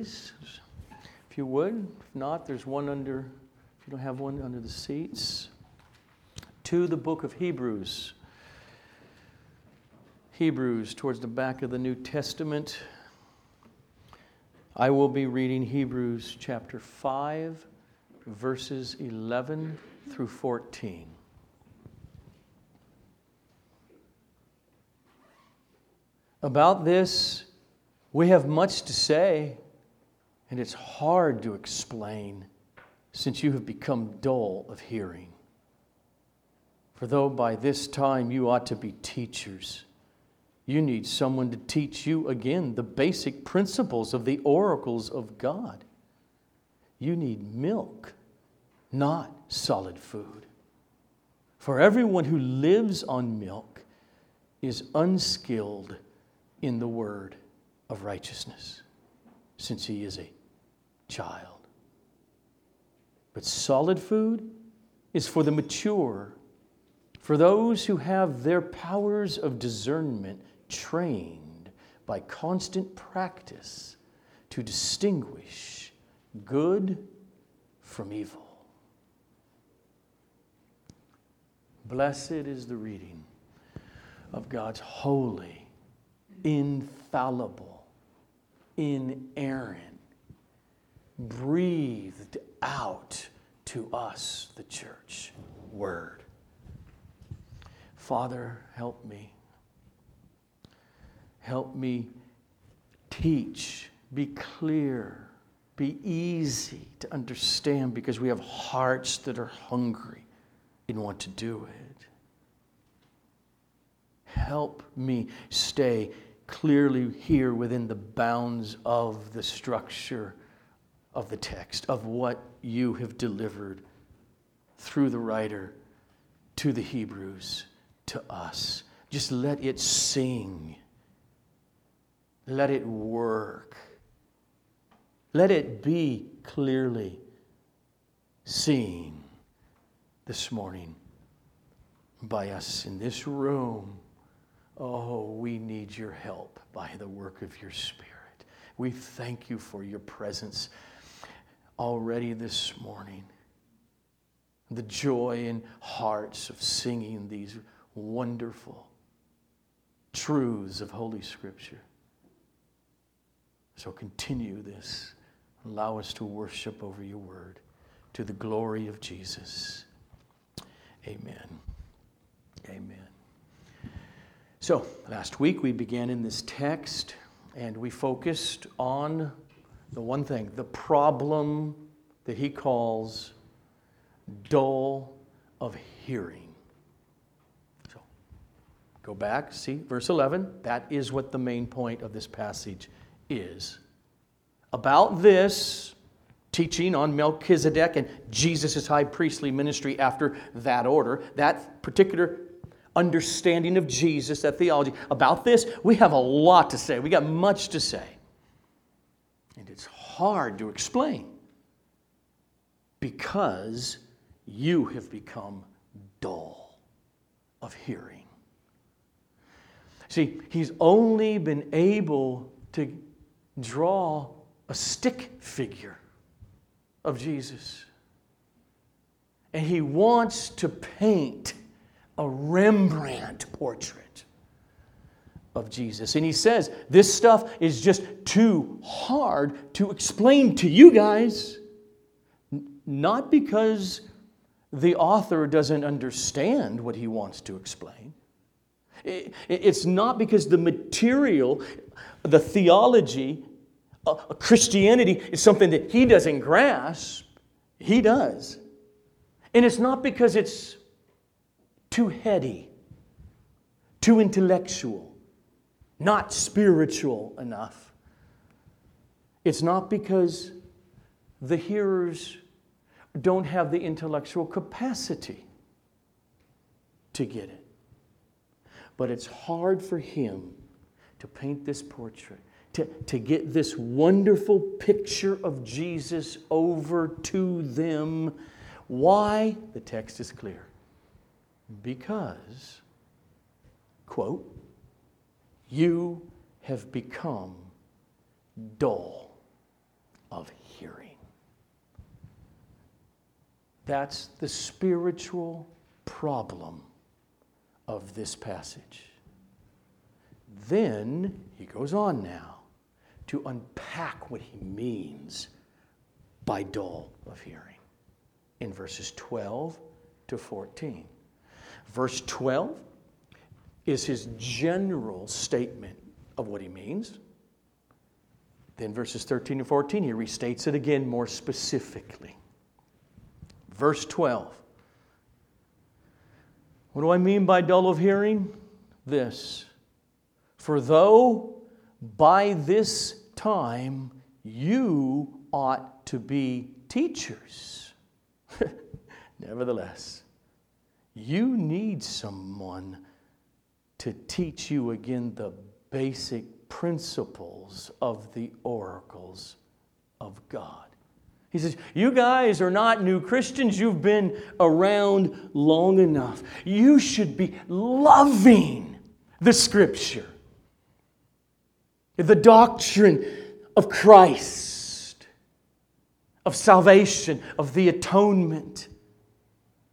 please, if you would. If not, there's one under, if you don't have one, under the seats. To the book of Hebrews. Hebrews, towards the back of the New Testament. I will be reading Hebrews chapter 5, verses 11 through 14. About this, we have much to say, and it's hard to explain since you have become dull of hearing. For though by this time you ought to be teachers, you need someone to teach you again the basic principles of the oracles of God. You need milk, not solid food. For everyone who lives on milk is unskilled in the word of righteousness, since he is a child. But solid food is for the mature, for those who have their powers of discernment trained by constant practice to distinguish good from evil. Blessed is the reading of God's holy infallible, inerrant, breathed out to us, the church, word. Father, help me. Help me teach, be clear, be easy to understand because we have hearts that are hungry and want to do it. Help me stay clearly here within the bounds of the structure of the text, of what you have delivered through the writer to the Hebrews, to us. Just let it sing. Let it work. Let it be clearly seen this morning by us in this room Oh, we need your help by the work of your Spirit. We thank you for your presence already this morning. The joy in hearts of singing these wonderful truths of Holy Scripture. So continue this. Allow us to worship over your word to the glory of Jesus. Amen. Amen. So, last week we began in this text and we focused on the one thing the problem that he calls dull of hearing. So, go back, see verse 11. That is what the main point of this passage is. About this, teaching on Melchizedek and Jesus' high priestly ministry after that order, that particular understanding of Jesus, that theology. About this, we have a lot to say. We got much to say. And it's hard to explain because you have become dull of hearing. See, he's only been able to draw a stick figure of Jesus. And he wants to paint a Rembrandt portrait of Jesus. And he says, This stuff is just too hard to explain to you guys. Not because the author doesn't understand what he wants to explain. It's not because the material, the theology, uh, Christianity is something that he doesn't grasp. He does. And it's not because it's too heady, too intellectual, not spiritual enough. It's not because the hearers don't have the intellectual capacity to get it. But it's hard for him to paint this portrait, to, to get this wonderful picture of Jesus over to them. Why? The text is clear because, quote, you have become dull of hearing. That's the spiritual problem of this passage. Then he goes on now to unpack what he means by dull of hearing in verses 12 to 14. Verse 12 is his general statement of what he means. Then verses 13 and 14, he restates it again more specifically. Verse 12 what do I mean by dull of hearing? This. For though by this time you ought to be teachers, nevertheless, you need someone to teach you again the basic principles of the oracles of God. He says, You guys are not new Christians. You've been around long enough. You should be loving the Scripture, the doctrine of Christ, of salvation, of the atonement,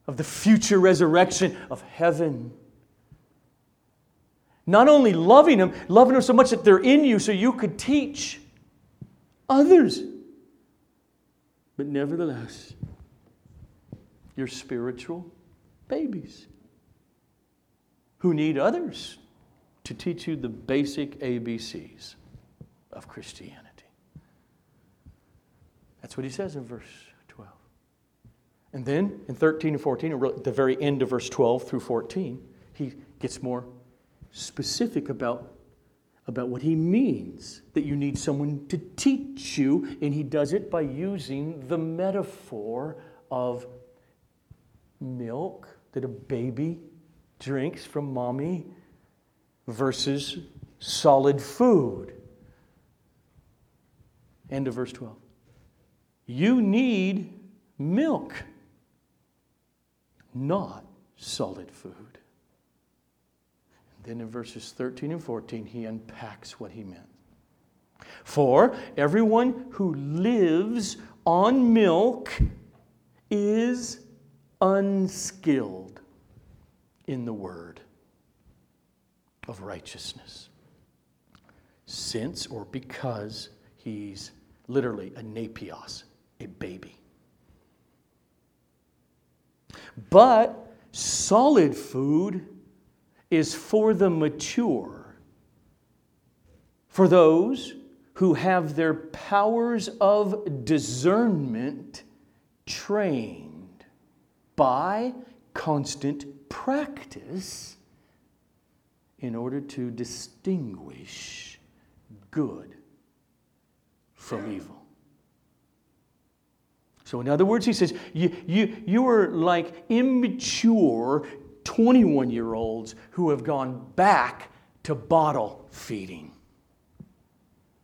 of the future resurrection of heaven. Not only loving them, loving them so much that they're in you so you could teach others. But nevertheless, you're spiritual babies who need others to teach you the basic ABCs of Christianity. That's what he says in verse 12. And then in 13 and 14, at the very end of verse 12 through 14, he gets more specific about about what he means that you need someone to teach you, and he does it by using the metaphor of milk that a baby drinks from mommy versus solid food. End of verse 12. You need milk, not solid food. Then in verses 13 and 14, he unpacks what he meant. For everyone who lives on milk is unskilled in the word of righteousness. Since or because he's literally a napios, a baby. But solid food is for the mature, for those who have their powers of discernment trained by constant practice in order to distinguish good from evil. So, in other words, he says, you, you, you are like immature 21 year olds who have gone back to bottle feeding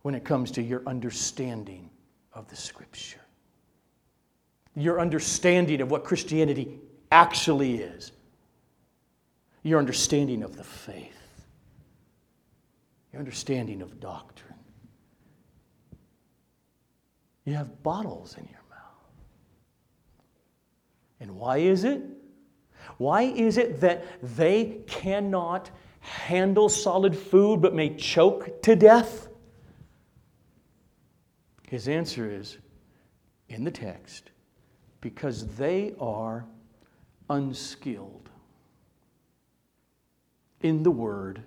when it comes to your understanding of the scripture, your understanding of what Christianity actually is, your understanding of the faith, your understanding of doctrine. You have bottles in your mouth. And why is it? Why is it that they cannot handle solid food but may choke to death? His answer is in the text because they are unskilled in the word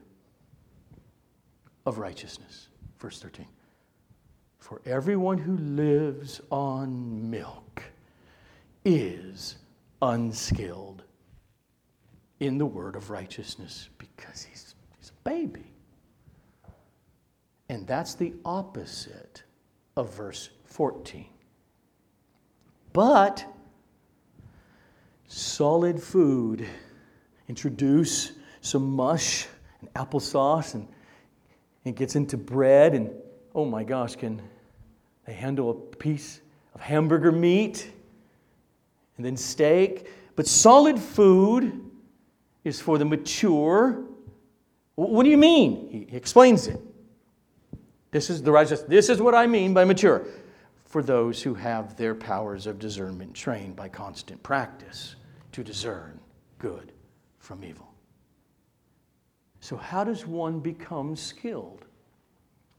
of righteousness. Verse 13. For everyone who lives on milk is unskilled in the word of righteousness because he's, he's a baby. And that's the opposite of verse 14. But solid food, introduce some mush and applesauce and it gets into bread and oh my gosh, can they handle a piece of hamburger meat and then steak? But solid food is for the mature. What do you mean? He explains it. This is the righteous. This is what I mean by mature. For those who have their powers of discernment trained by constant practice to discern good from evil. So, how does one become skilled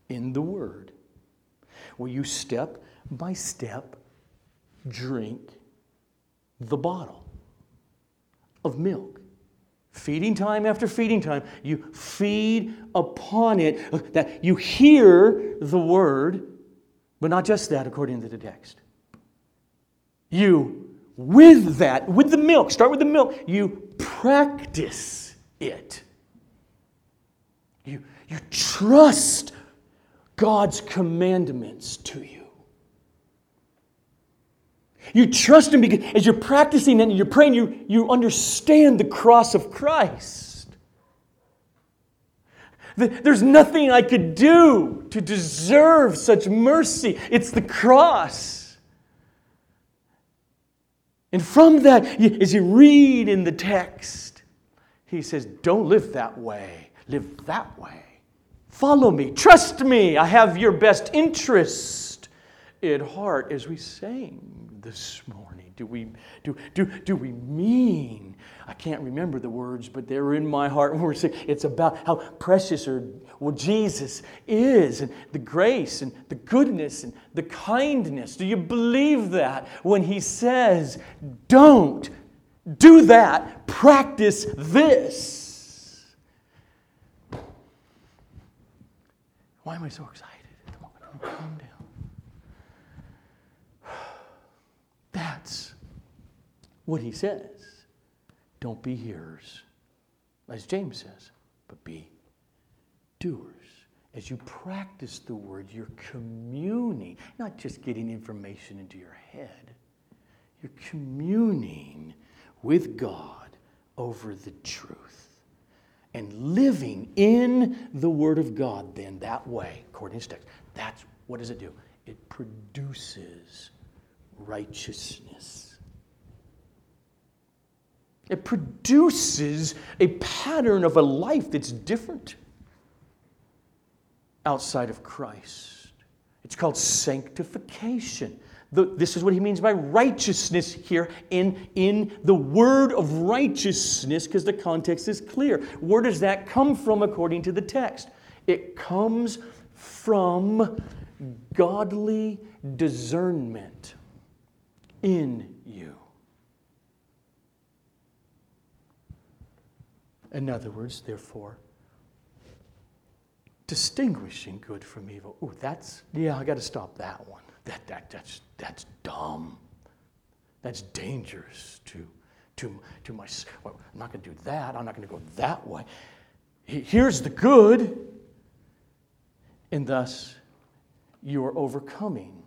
in the Word? Well, you step by step drink the bottle of milk. Feeding time after feeding time, you feed upon it, uh, that you hear the word, but not just that, according to the text. You, with that, with the milk, start with the milk, you practice it. You, you trust God's commandments to you. You trust Him because as you're practicing and you're praying, you, you understand the cross of Christ. There's nothing I could do to deserve such mercy. It's the cross. And from that, as you read in the text, he says, Don't live that way, live that way. Follow me, trust me, I have your best interest at heart as we sang this morning? Do we, do, do, do we mean? I can't remember the words, but they're in my heart. We're saying it's about how precious or well, Jesus is and the grace and the goodness and the kindness. Do you believe that when he says, don't do that, practice this? Why am I so excited at the moment? Calm down. That's what he says. Don't be hearers, as James says, but be doers. As you practice the word, you're communing, not just getting information into your head, you're communing with God over the truth and living in the Word of God, then that way, according to text. That's what does it do? It produces righteousness. It produces a pattern of a life that's different outside of Christ. It's called sanctification. The, this is what he means by righteousness here in, in the word of righteousness, because the context is clear. Where does that come from according to the text? It comes from godly discernment in you. In other words, therefore, distinguishing good from evil. Ooh, that's, yeah, I got to stop that one. That, that, that's, that's dumb. That's dangerous to, to, to my, well, I'm not going to do that. I'm not going to go that way. Here's the good. And thus, you are overcoming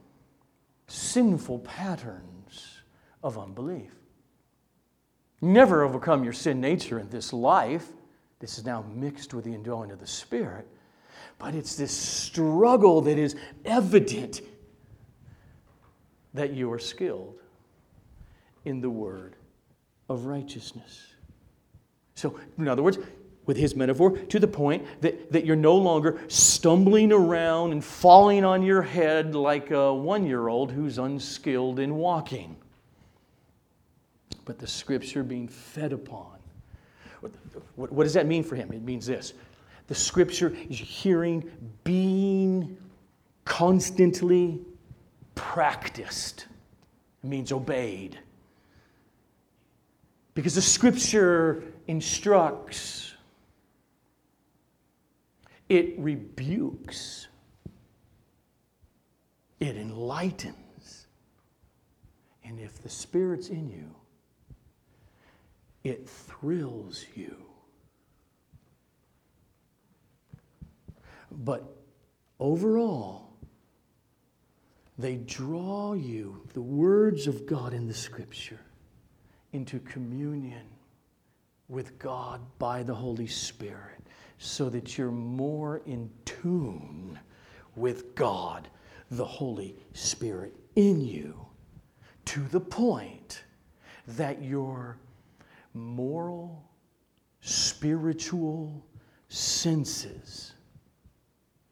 sinful patterns of unbelief. Never overcome your sin nature in this life. This is now mixed with the indwelling of the Spirit. But it's this struggle that is evident that you are skilled in the word of righteousness. So, in other words, with his metaphor, to the point that, that you're no longer stumbling around and falling on your head like a one year old who's unskilled in walking but the scripture being fed upon. What, what, what, does that mean for him? It means this the scripture is hearing being constantly practiced, it means obeyed. Because the scripture instructs, it rebukes, it enlightens. And if the Spirit's in you, it thrills you. But overall, they draw you, the words of God in the scripture, into communion with God by the Holy Spirit so that you're more in tune with God, the Holy Spirit in you, to the point that you're moral, spiritual senses.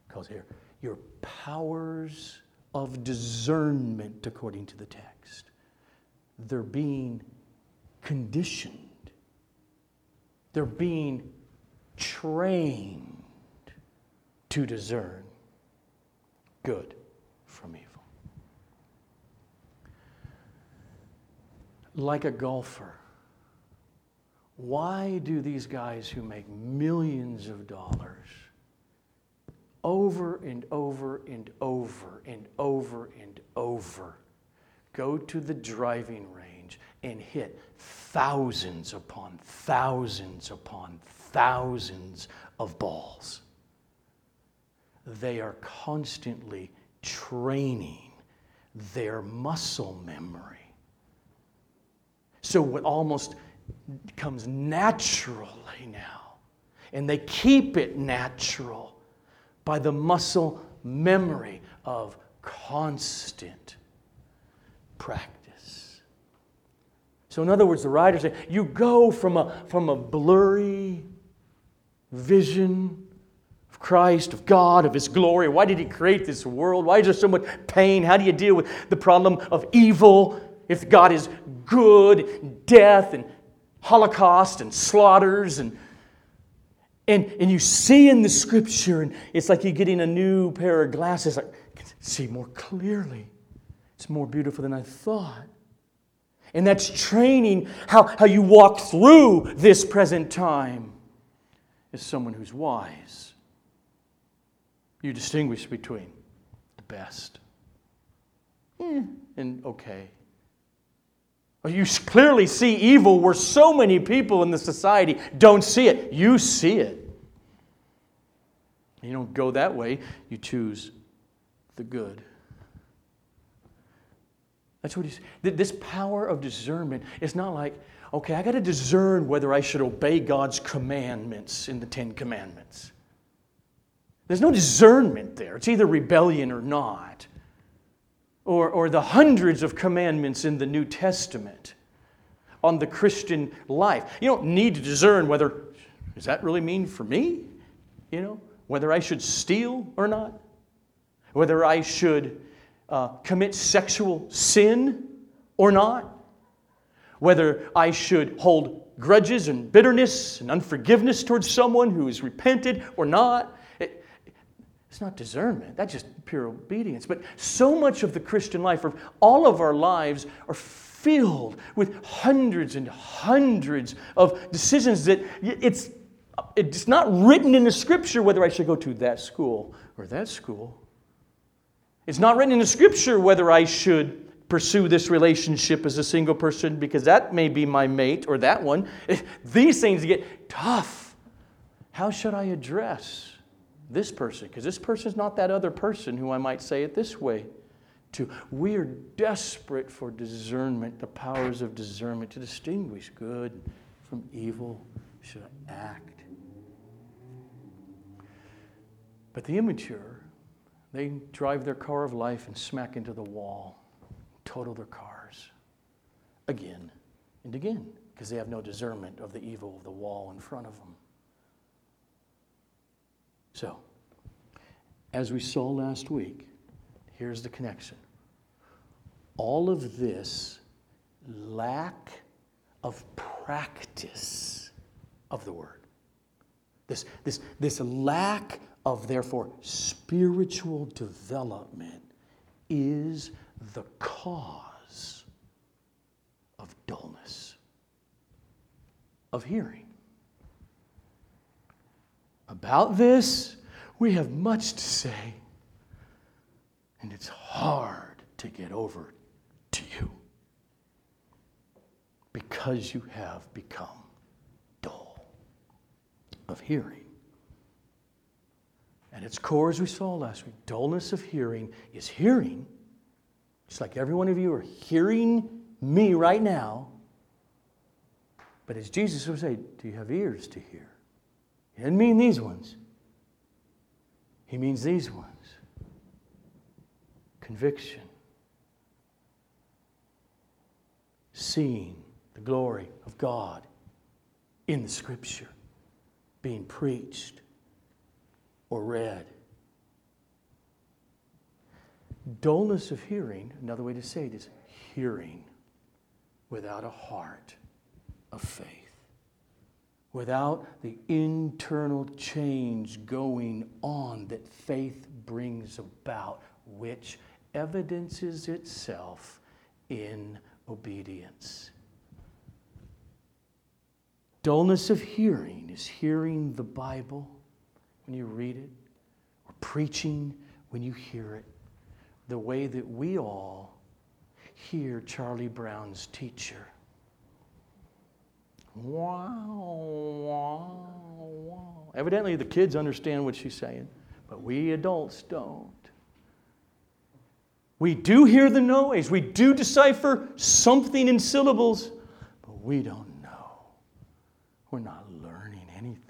Because here, your powers of discernment, according to the text. They're being conditioned, they're being trained to discern good from evil. Like a golfer, why do these guys who make millions of dollars over and over and over and over and over go to the driving range and hit thousands upon thousands upon thousands of balls? They are constantly training their muscle memory. So it almost comes naturally now. And they keep it natural by the muscle memory of constant practice. So, in other words, the writer said, you go from a, from a blurry vision of Christ, of God, of His glory. Why did He create this world? Why is there so much pain? How do you deal with the problem of evil if God is good, death, and Holocaust, and slaughters, and and, and you see in the scripture, and it's like you're getting a new pair of glasses. Like, see more clearly. It's more beautiful than I thought. And that's training how, how you walk through this present time as someone who's wise. You distinguish between the best eh, and okay. You clearly see evil where so many people in the society don't see it. You see it. You don't go that way, you choose the good. That's what he's. This power of discernment is not like, okay, I got to discern whether I should obey God's commandments in the Ten Commandments. There's no discernment there. It's either rebellion or not or, or the hundreds of commandments in the New Testament on the Christian life. You don't need to discern whether, does that really mean for me? You know, whether I should steal or not, whether I should uh, commit sexual sin or not, whether I should hold grudges and bitterness and unforgiveness towards someone who has repented or not. It's not discernment, that's just pure obedience. But so much of the Christian life, or all of our lives, are filled with hundreds and hundreds of decisions that it's, it's not written in the scripture whether I should go to that school or that school. It's not written in the scripture whether I should pursue this relationship as a single person because that may be my mate or that one. These things get tough. How should I address this person, because this person is not that other person who I might say it this way to. We are desperate for discernment, the powers of discernment to distinguish good from evil, should act. But the immature, they drive their car of life and smack into the wall, total their cars again and again, because they have no discernment of the evil of the wall in front of them. So, as we saw last week, here's the connection. All of this lack of practice of the word, this, this, this lack of, therefore, spiritual development is the cause of dullness of hearing. About this, we have much to say, and it's hard to get over to you because you have become dull of hearing. At its core, as we saw last week, dullness of hearing is hearing, just like every one of you are hearing me right now. But as Jesus would say, do you have ears to hear? He didn't mean these ones. He means these ones conviction, seeing the glory of God in the Scripture being preached or read. Dullness of hearing, another way to say it is hearing without a heart of faith, without the internal change going on that faith brings about, which evidences itself in obedience. Dullness of hearing is hearing the Bible when you read it, or preaching when you hear it, the way that we all hear Charlie Brown's teacher. Wow, wow, wow. Evidently, the kids understand what she's saying, but we adults don't. We do hear the noise, we do decipher something in syllables, but we don't know. We're not learning anything.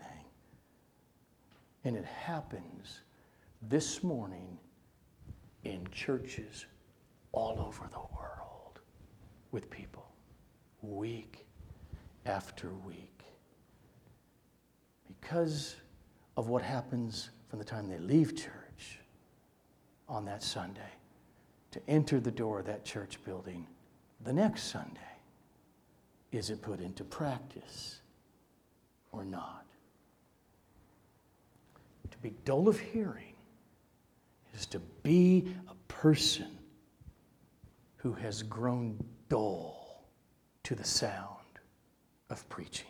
And it happens this morning in churches all over the world with people, week after week. Because of what happens from the time they leave church on that Sunday to enter the door of that church building the next Sunday. Is it put into practice or not? To be dull of hearing is to be a person who has grown dull to the sound of preaching.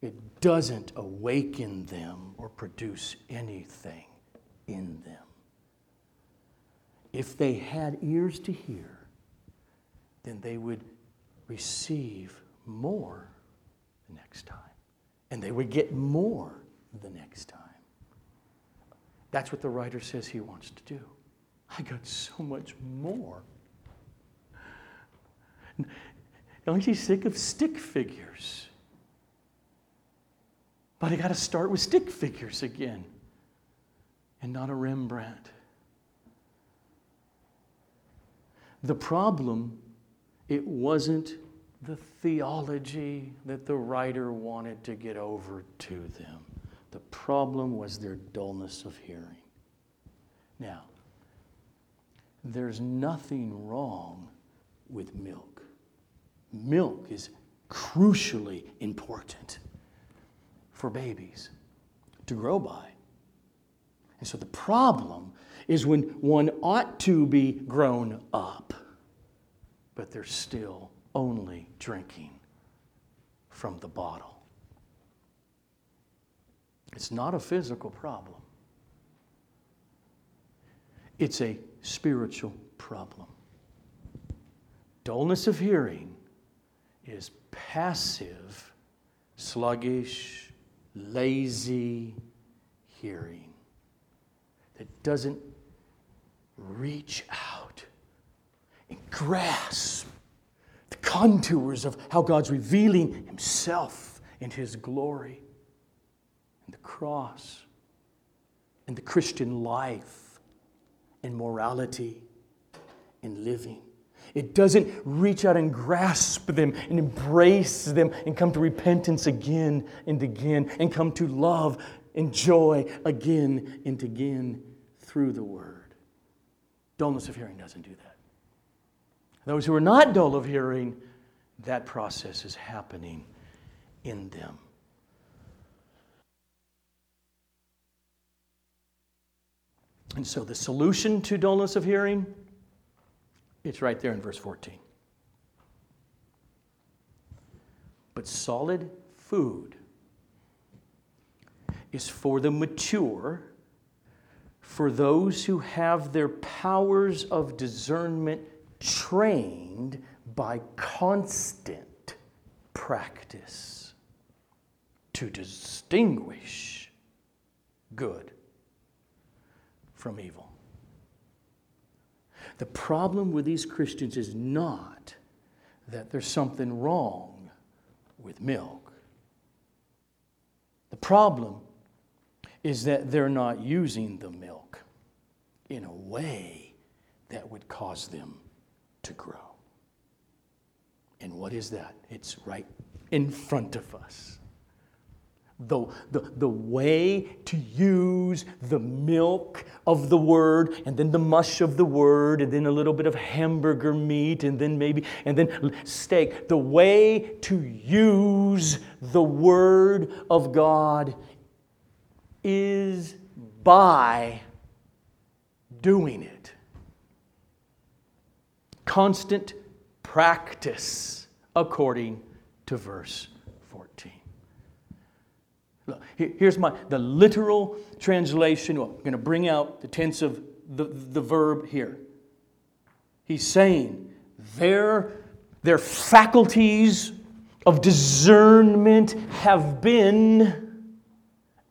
It doesn't awaken them or produce anything in them. If they had ears to hear, then they would receive more the next time. And they would get more the next time. That's what the writer says he wants to do. I got so much more. Aren't you sick of stick figures? But I got to start with stick figures again and not a Rembrandt. The problem, it wasn't the theology that the writer wanted to get over to them. The problem was their dullness of hearing. Now, there's nothing wrong with milk. Milk is crucially important for babies to grow by. And so the problem is when one ought to be grown up, but they're still only drinking from the bottle. It's not a physical problem, it's a spiritual problem. Dullness of hearing is passive, sluggish, lazy hearing that doesn't reach out and grasp the contours of how God's revealing Himself and His glory and the cross and the Christian life and morality and living. It doesn't reach out and grasp them and embrace them and come to repentance again and again and come to love and joy again and again through the Word. Dullness of hearing doesn't do that. Those who are not dull of hearing, that process is happening in them. And so the solution to dullness of hearing, it's right there in verse 14. But solid food is for the mature for those who have their powers of discernment trained by constant practice to distinguish good from evil. The problem with these Christians is not that there's something wrong with milk. The problem is that they're not using the milk in a way that would cause them to grow. And what is that? It's right in front of us. The, the, the way to use the milk of the word and then the mush of the word and then a little bit of hamburger meat and then maybe and then steak. The way to use the word of god is by doing it. Constant practice according to verse Here's my the literal translation. Well, I'm going to bring out the tense of the, the verb here. He's saying their, their faculties of discernment have been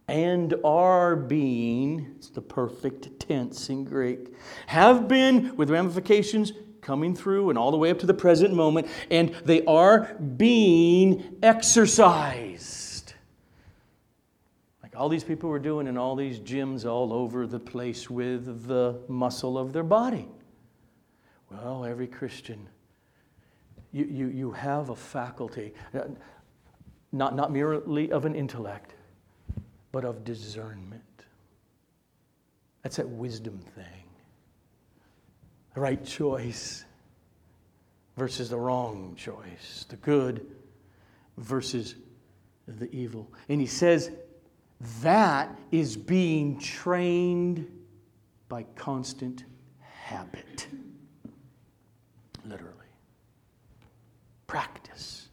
and are being, it's the perfect tense in Greek, have been with ramifications coming through and all the way up to the present moment, and they are being exercised all these people were doing in all these gyms all over the place with the muscle of their body. Well, every Christian, you, you, you have a faculty, uh, not, not merely of an intellect, but of discernment. That's that wisdom thing. The right choice versus the wrong choice, the good versus the evil. And he says, that is being trained by constant habit. Literally. Practice.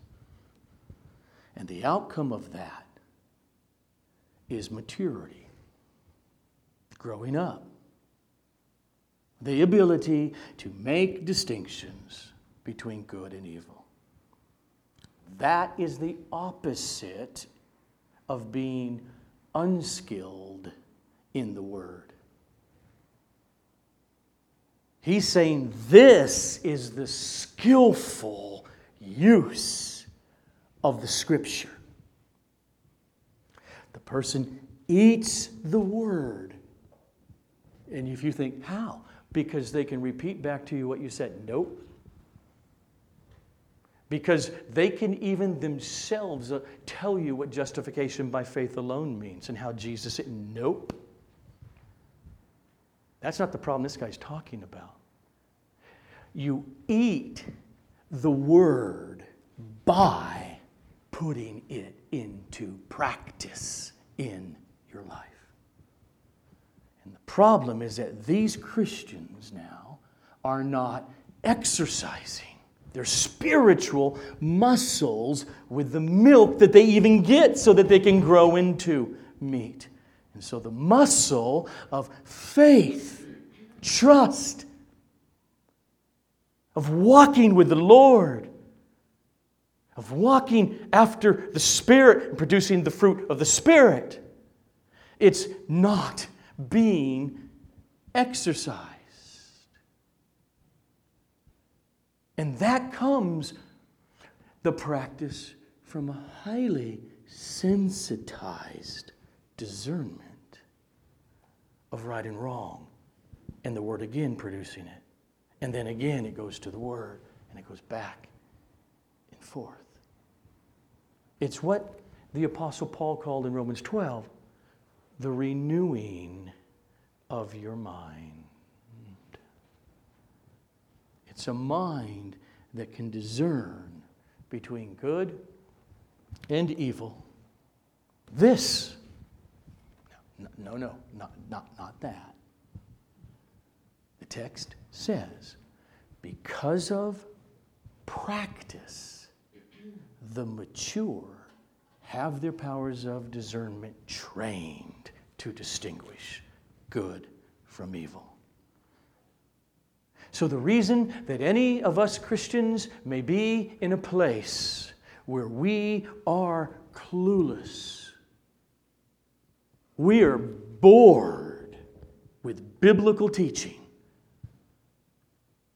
And the outcome of that is maturity, growing up, the ability to make distinctions between good and evil. That is the opposite of being unskilled in the word. He's saying this is the skillful use of the scripture. The person eats the word. And if you think, how? Because they can repeat back to you what you said. Nope because they can even themselves uh, tell you what justification by faith alone means and how Jesus said, nope. That's not the problem this guy's talking about. You eat the word by putting it into practice in your life. And the problem is that these Christians now are not exercising their spiritual muscles with the milk that they even get so that they can grow into meat. And so the muscle of faith, trust, of walking with the Lord, of walking after the Spirit and producing the fruit of the Spirit, it's not being exercised. And that comes the practice from a highly sensitized discernment of right and wrong, and the Word again producing it. And then again it goes to the Word, and it goes back and forth. It's what the Apostle Paul called in Romans 12 the renewing of your mind. It's a mind that can discern between good and evil. This, no, no, no, not, not, not that. The text says, because of practice, the mature have their powers of discernment trained to distinguish good from evil. So, the reason that any of us Christians may be in a place where we are clueless, we are bored with biblical teaching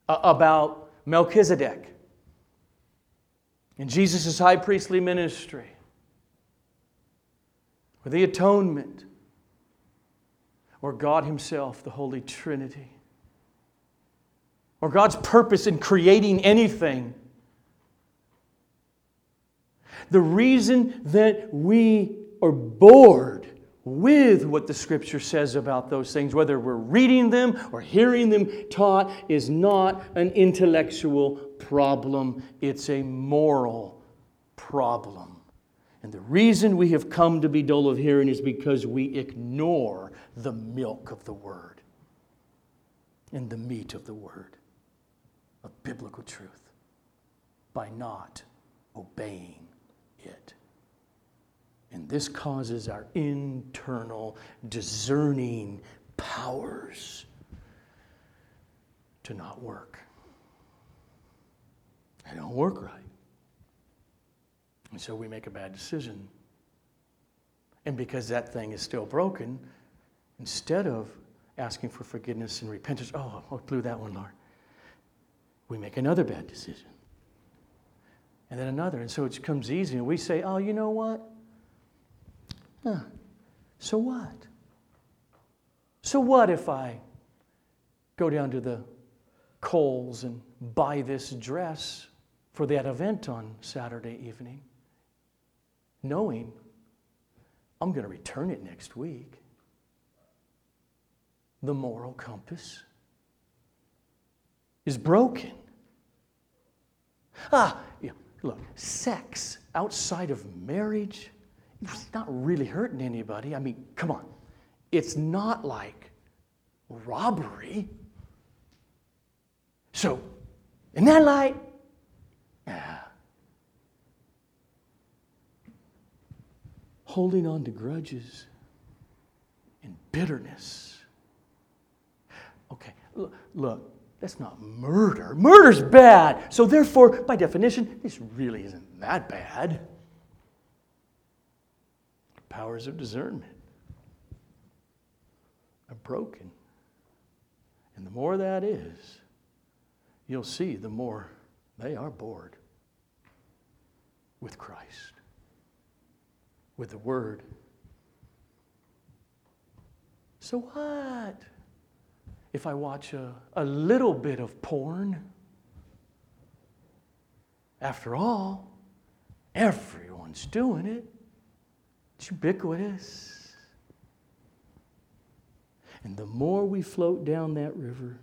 about Melchizedek and Jesus' high priestly ministry, or the atonement, or God Himself, the Holy Trinity or God's purpose in creating anything. The reason that we are bored with what the scripture says about those things, whether we're reading them or hearing them taught, is not an intellectual problem, it's a moral problem. And the reason we have come to be dull of hearing is because we ignore the milk of the word and the meat of the word of biblical truth by not obeying it. And this causes our internal discerning powers to not work. They don't work right. And so we make a bad decision. And because that thing is still broken, instead of asking for forgiveness and repentance, oh, I blew that one, Lord, we make another bad decision. And then another. And so it becomes easy. And we say, oh, you know what? Huh. So what? So what if I go down to the Kohl's and buy this dress for that event on Saturday evening, knowing I'm going to return it next week? The moral compass is broken. Ah, yeah, look, sex outside of marriage it's not really hurting anybody. I mean, come on. It's not like robbery. So, in that light, yeah. Holding on to grudges and bitterness. Okay, look, look, that's not murder. Murder's bad. So, therefore, by definition, this really isn't that bad powers of discernment are broken. And the more that is, you'll see the more they are bored with Christ, with the Word. So what? If I watch a, a little bit of porn, after all, everyone's doing it. It's ubiquitous. And the more we float down that river,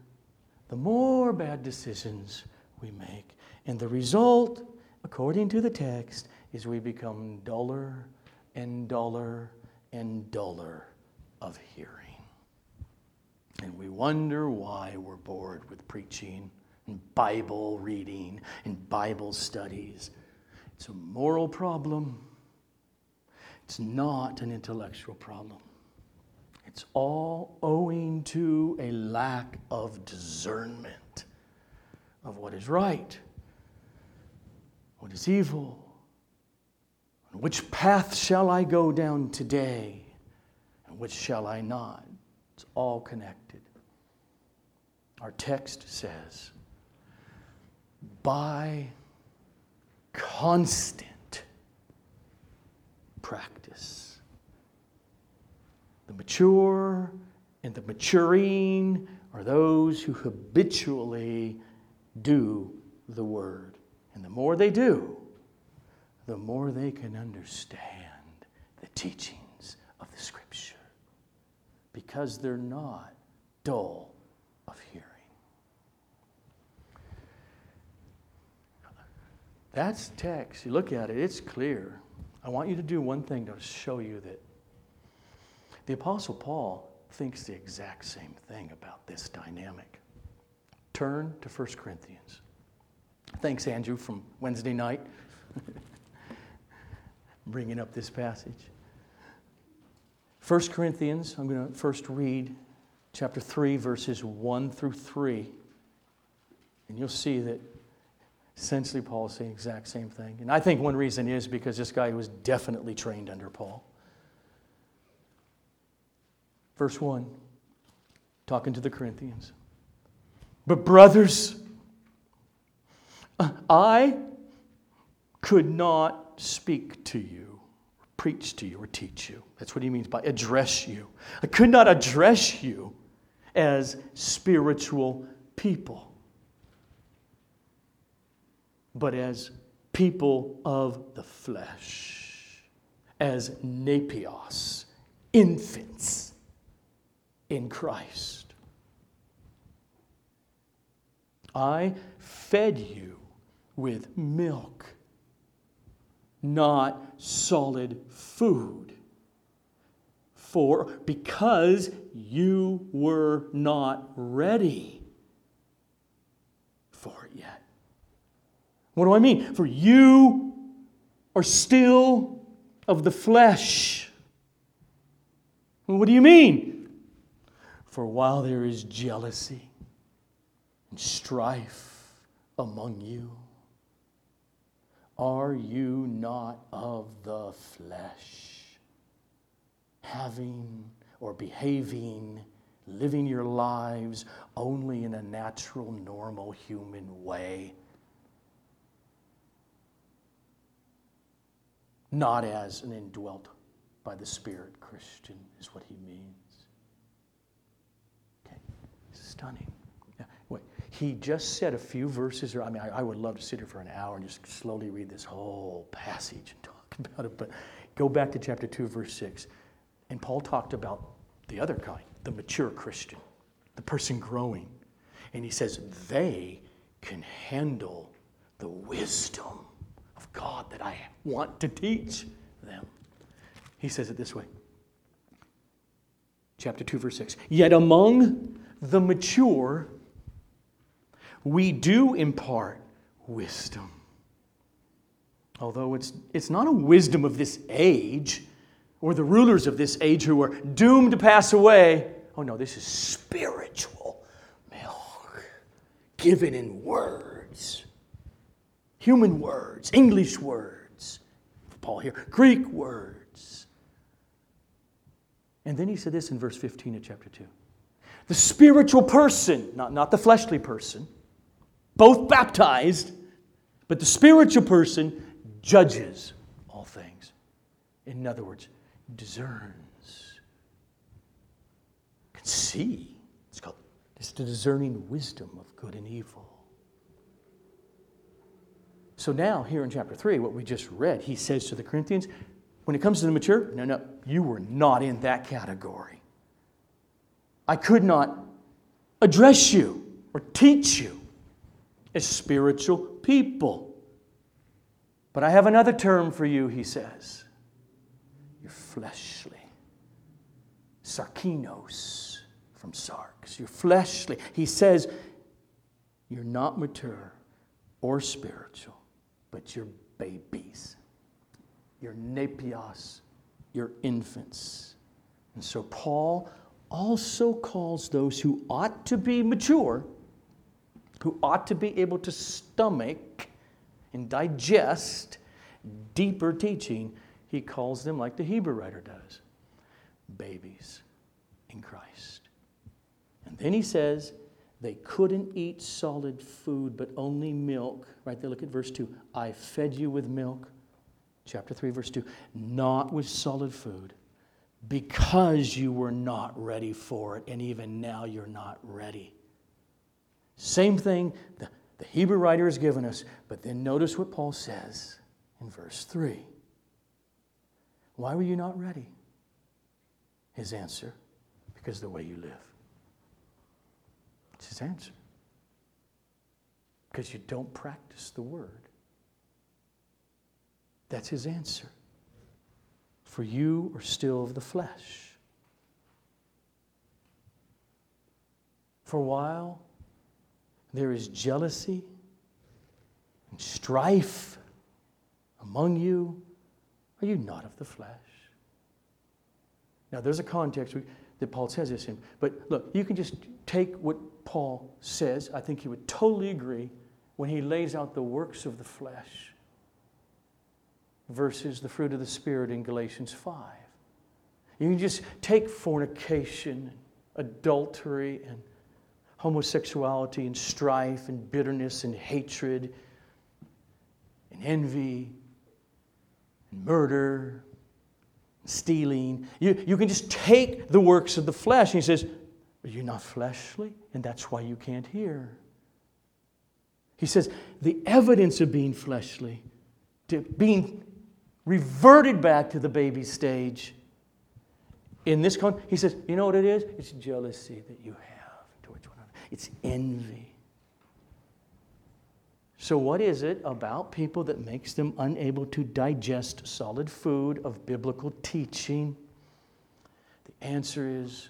the more bad decisions we make. And the result, according to the text, is we become duller and duller and duller of hearing. And we wonder why we're bored with preaching and Bible reading and Bible studies. It's a moral problem it's not an intellectual problem. It's all owing to a lack of discernment of what is right, what is evil, which path shall I go down today, and which shall I not. All connected. Our text says, by constant practice. The mature and the maturing are those who habitually do the word. And the more they do, the more they can understand the scripture because they're not dull of hearing. That's text. You look at it, it's clear. I want you to do one thing to show you that the Apostle Paul thinks the exact same thing about this dynamic. Turn to 1 Corinthians. Thanks, Andrew, from Wednesday night, bringing up this passage. 1 Corinthians, I'm going to first read chapter 3, verses 1 through 3. And you'll see that Essentially, Paul is saying the exact same thing. And I think one reason is because this guy was definitely trained under Paul. Verse 1, talking to the Corinthians. But, brothers, I could not speak to you, preach to you, or teach you. That's what he means by address you. I could not address you as spiritual people but as people of the flesh, as nepios, infants in Christ. I fed you with milk, not solid food. For because you were not ready for it yet. What do I mean? For you are still of the flesh. What do you mean? For while there is jealousy and strife among you, are you not of the flesh, having or behaving, living your lives only in a natural, normal human way? Not as an indwelt by the Spirit Christian, is what he means. Okay, stunning. he just said a few verses, or I mean, I, I would love to sit here for an hour and just slowly read this whole passage and talk about it, but go back to chapter 2, verse 6. And Paul talked about the other kind, the mature Christian, the person growing. And he says, they can handle the wisdom of God that I want to teach them. He says it this way chapter 2, verse 6. Yet among the mature, we do impart wisdom. Although it's, it's not a wisdom of this age or the rulers of this age who are doomed to pass away. Oh no, this is spiritual milk given in words, human words, English words. Paul here, Greek words. And then he said this in verse 15 of chapter 2. The spiritual person, not, not the fleshly person, both baptized, but the spiritual person judges all things. In other words, discerns, can see. It's called it's the discerning wisdom of good and evil. So now, here in chapter 3, what we just read, he says to the Corinthians, when it comes to the mature, no, no, you were not in that category. I could not address you or teach you as spiritual people. But I have another term for you, he says. Fleshly. Sarkinos from sarx. You're fleshly. He says, You're not mature or spiritual, but you're babies. You're nepios. You're infants. And so Paul also calls those who ought to be mature who ought to be able to stomach and digest deeper teaching, he calls them, like the Hebrew writer does, babies in Christ. And then he says, they couldn't eat solid food, but only milk. Right there, look at verse 2. I fed you with milk. Chapter 3, verse 2. Not with solid food, because you were not ready for it, and even now you're not ready. Same thing the, the Hebrew writer has given us, but then notice what Paul says in verse 3. Why were you not ready? His answer, because the way you live. It's his answer. Because you don't practice the word. That's his answer. For you are still of the flesh. For a while, there is jealousy and strife among you. Are you not of the flesh? Now, there's a context that Paul says this in, but look, you can just take what Paul says. I think he would totally agree when he lays out the works of the flesh versus the fruit of the Spirit in Galatians 5. You can just take fornication, adultery, and homosexuality and strife and bitterness and hatred and envy murder stealing. You, you can just take the works of the flesh. And he says, Are you not fleshly? And that's why you can't hear. He says, The evidence of being fleshly, to being reverted back to the baby stage. In this con, he says, you know what it is? It's jealousy that you have towards one another. It's envy. So, what is it about people that makes them unable to digest solid food of biblical teaching? The answer is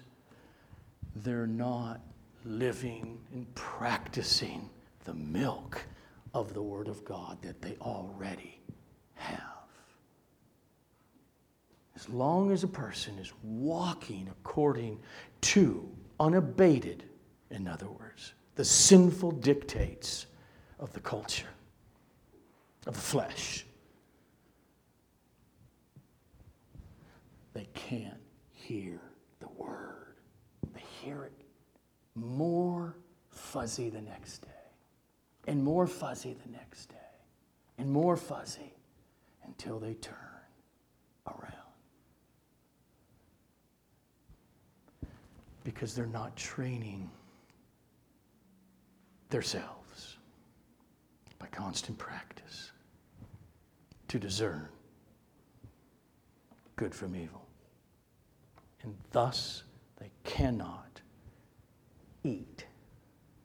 they're not living and practicing the milk of the Word of God that they already have. As long as a person is walking according to, unabated, in other words, the sinful dictates of the culture, of the flesh, they can't hear the Word. They hear it more fuzzy the next day, and more fuzzy the next day, and more fuzzy until they turn around. Because they're not training themselves by constant practice to discern good from evil. And thus they cannot eat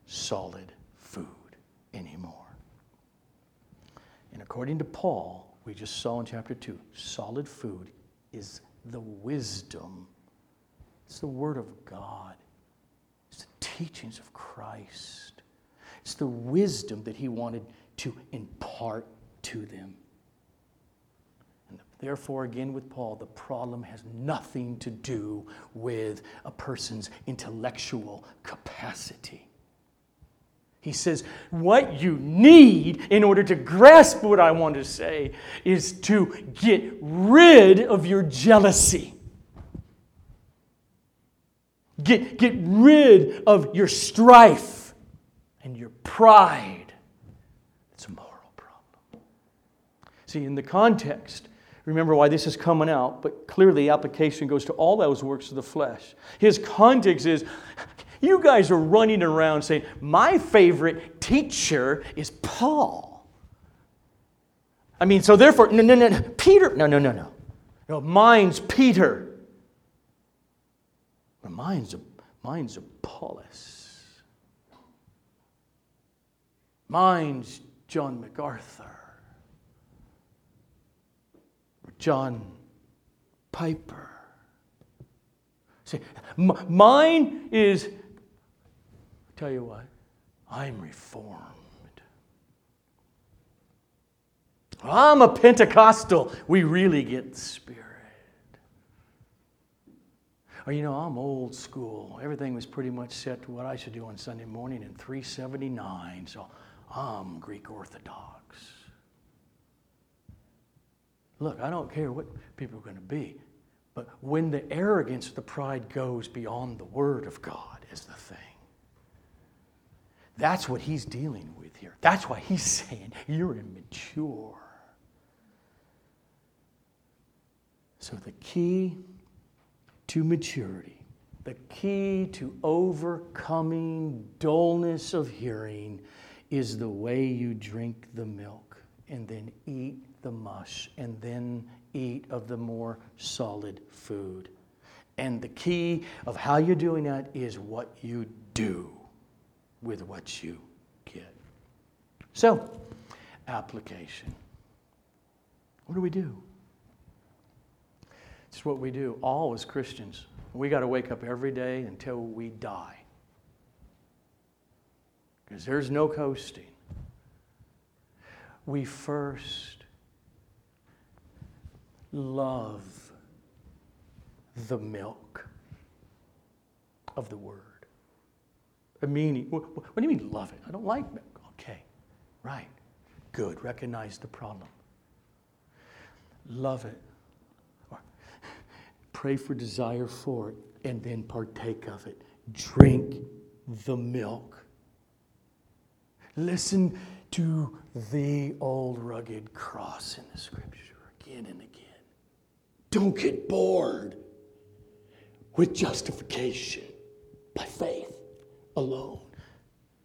solid food anymore. And according to Paul, we just saw in chapter 2, solid food is the wisdom, it's the Word of God, it's the teachings of Christ, it's the wisdom that He wanted to impart to them. And therefore, again, with Paul, the problem has nothing to do with a person's intellectual capacity. He says, What you need in order to grasp what I want to say is to get rid of your jealousy. Get, get rid of your strife and your pride. It's a moral problem. See, in the context, remember why this is coming out, but clearly application goes to all those works of the flesh. His context is you guys are running around saying, My favorite teacher is Paul. I mean, so therefore, no, no, no, Peter, no, no, no, no. No, mine's Peter. Mine's, mine's Apollos. Mine's John MacArthur. Or John Piper. See, mine is, tell you what, I'm reformed. I'm a Pentecostal. We really get the Spirit. Or, you know, I'm old school. Everything was pretty much set to what I should do on Sunday morning in 379, so I'm Greek Orthodox. Look, I don't care what people are going to be, but when the arrogance, the pride goes beyond the Word of God is the thing. That's what he's dealing with here. That's why he's saying you're immature. So the key to maturity, the key to overcoming dullness of hearing is the way you drink the milk and then eat the mush and then eat of the more solid food. And the key of how you're doing that is what you do with what you get. So, application. What do we do? It's what we do, all as Christians. We got to wake up every day until we die. Because there's no coasting. We first love the milk of the Word. I mean, what, what do you mean love it? I don't like milk. Okay, right. Good. Recognize the problem. Love it pray for desire for it, and then partake of it. Drink the milk. Listen to the old rugged cross in the scripture again and again. Don't get bored with justification by faith alone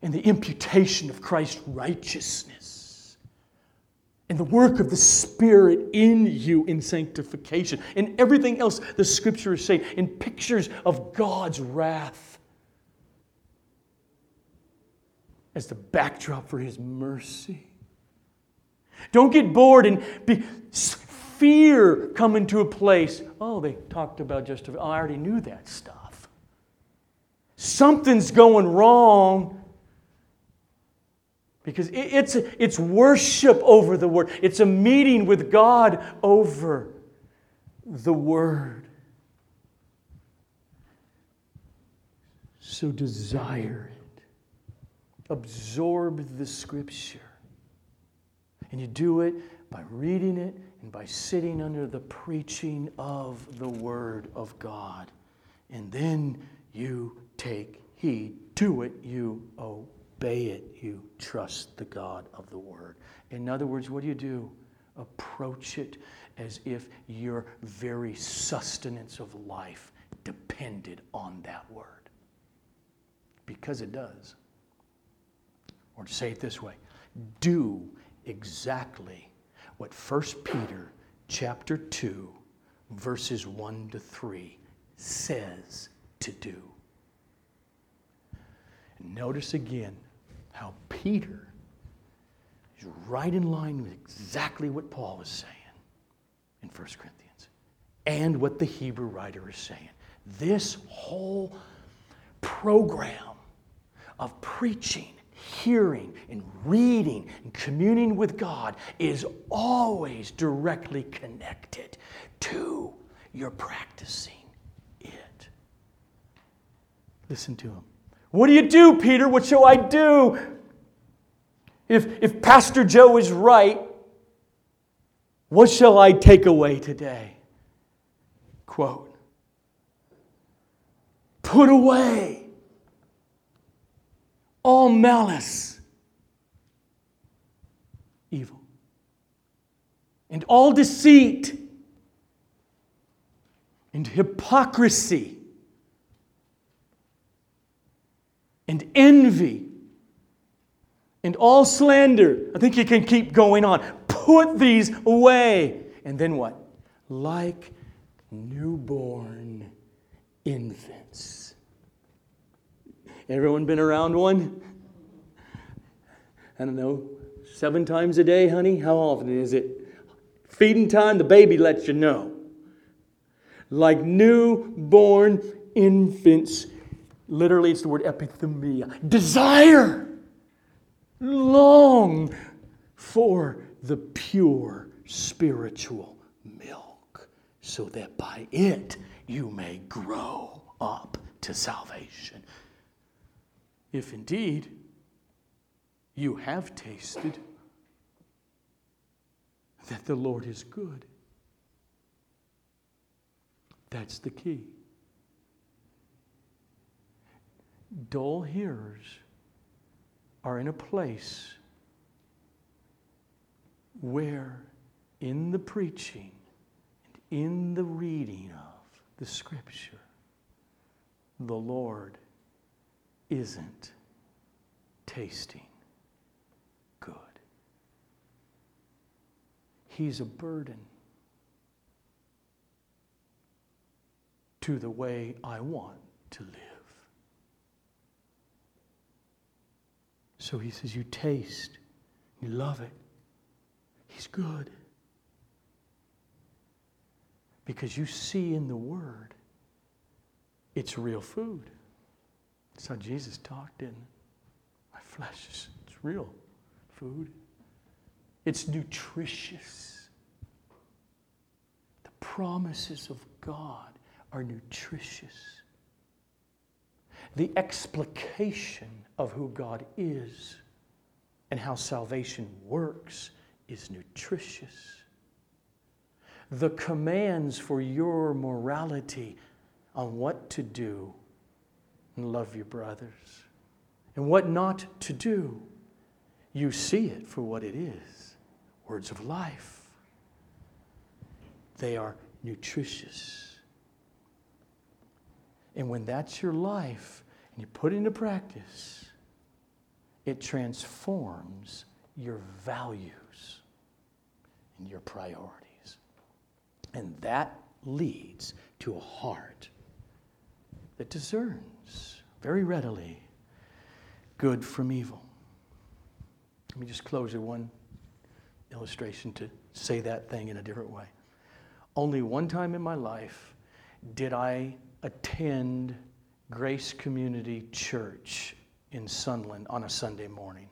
and the imputation of Christ's righteousness and the work of the Spirit in you in sanctification, and everything else the Scripture is saying, in pictures of God's wrath as the backdrop for His mercy. Don't get bored and be, fear come into a place. Oh, they talked about justification. Oh, I already knew that stuff. Something's going wrong because it's, it's worship over the Word, it's a meeting with God over the Word. So desire it, absorb the Scripture. And you do it by reading it and by sitting under the preaching of the Word of God. And then you take heed to it, you obey it, you trust the God of the Word. In other words, what do you do? Approach it as if your very sustenance of life depended on that Word. Because it does. Or to say it this way, do exactly what 1 Peter chapter 2 verses 1 to 3 says to do. notice again how Peter is right in line with exactly what Paul was saying in 1 Corinthians and what the Hebrew writer is saying. This whole program of preaching, hearing, and reading and communing with God is always directly connected to your practicing it. Listen to him. What do you do, Peter? What shall I do? If, if Pastor Joe is right, what shall I take away today? Quote Put away all malice, evil, and all deceit, and hypocrisy and envy and all slander. I think you can keep going on. Put these away. And then what? Like newborn infants. Everyone been around one? I don't know, seven times a day, honey? How often is it? Feeding time, the baby lets you know. Like newborn infants Literally, it's the word epithumia. Desire, long for the pure spiritual milk, so that by it you may grow up to salvation. If indeed you have tasted that the Lord is good. That's the key. dull hearers are in a place where, in the preaching and in the reading of the Scripture, the Lord isn't tasting good. He's a burden to the way I want to live. So he says, You taste, you love it. He's good. Because you see in the Word, it's real food. That's how Jesus talked, it? My flesh is it's real food. It's nutritious. The promises of God are nutritious the explication of who God is and how salvation works is nutritious. The commands for your morality on what to do and love your brothers and what not to do, you see it for what it is words of life. They are nutritious. And when that's your life, and you put it into practice, it transforms your values. and your priorities. And that leads to a heart that discerns very readily good from evil. Let me just close with one illustration to say that thing in a different way. Only one time in my life did I attend Grace Community Church in Sunland on a Sunday morning.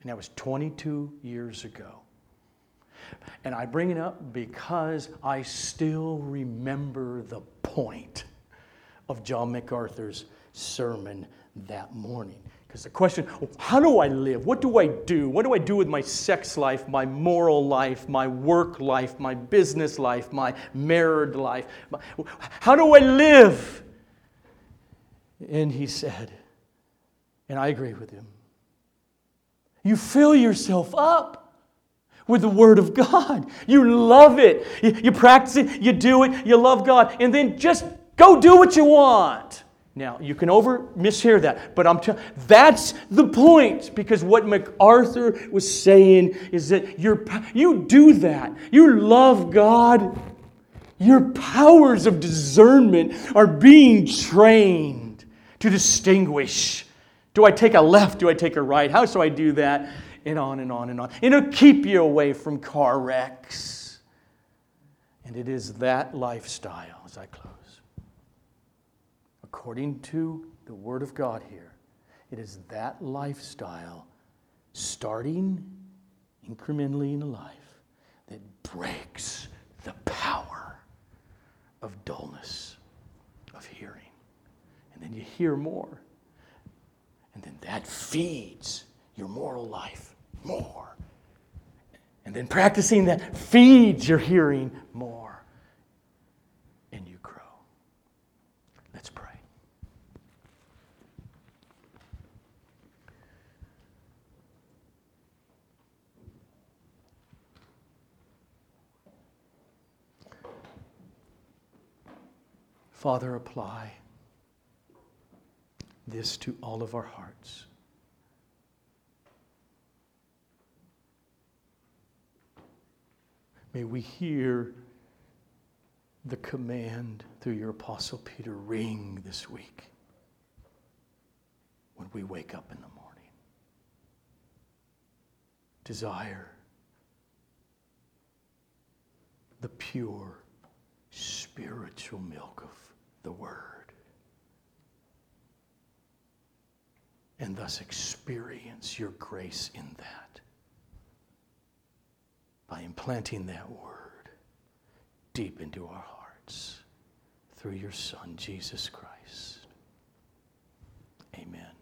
And that was 22 years ago. And I bring it up because I still remember the point of John MacArthur's sermon that morning. Because the question, how do I live? What do I do? What do I do with my sex life, my moral life, my work life, my business life, my married life? How do I live? And he said, and I agree with him, you fill yourself up with the Word of God. You love it. You, you, practice it, you do it, you love God, and then just go do what you want. Now, you can over mishear that, but I'm telling that's the point because what MacArthur was saying is that you you do that. You love God. Your powers of discernment are being trained to distinguish. Do I take a left? Do I take a right? How do I do that? And on and on and on. It'll keep you away from car wrecks. And it is that lifestyle, as I close according to the Word of God here, it is that lifestyle starting incrementally in a life that breaks the power of dullness of hearing. And then you hear more. And then that feeds your moral life more. And then practicing that feeds your hearing more. Father, apply this to all of our hearts. May we hear the command through your Apostle Peter ring this week when we wake up in the morning. Desire the pure spiritual milk of the Word. And thus experience your grace in that by implanting that Word deep into our hearts through your Son, Jesus Christ. Amen.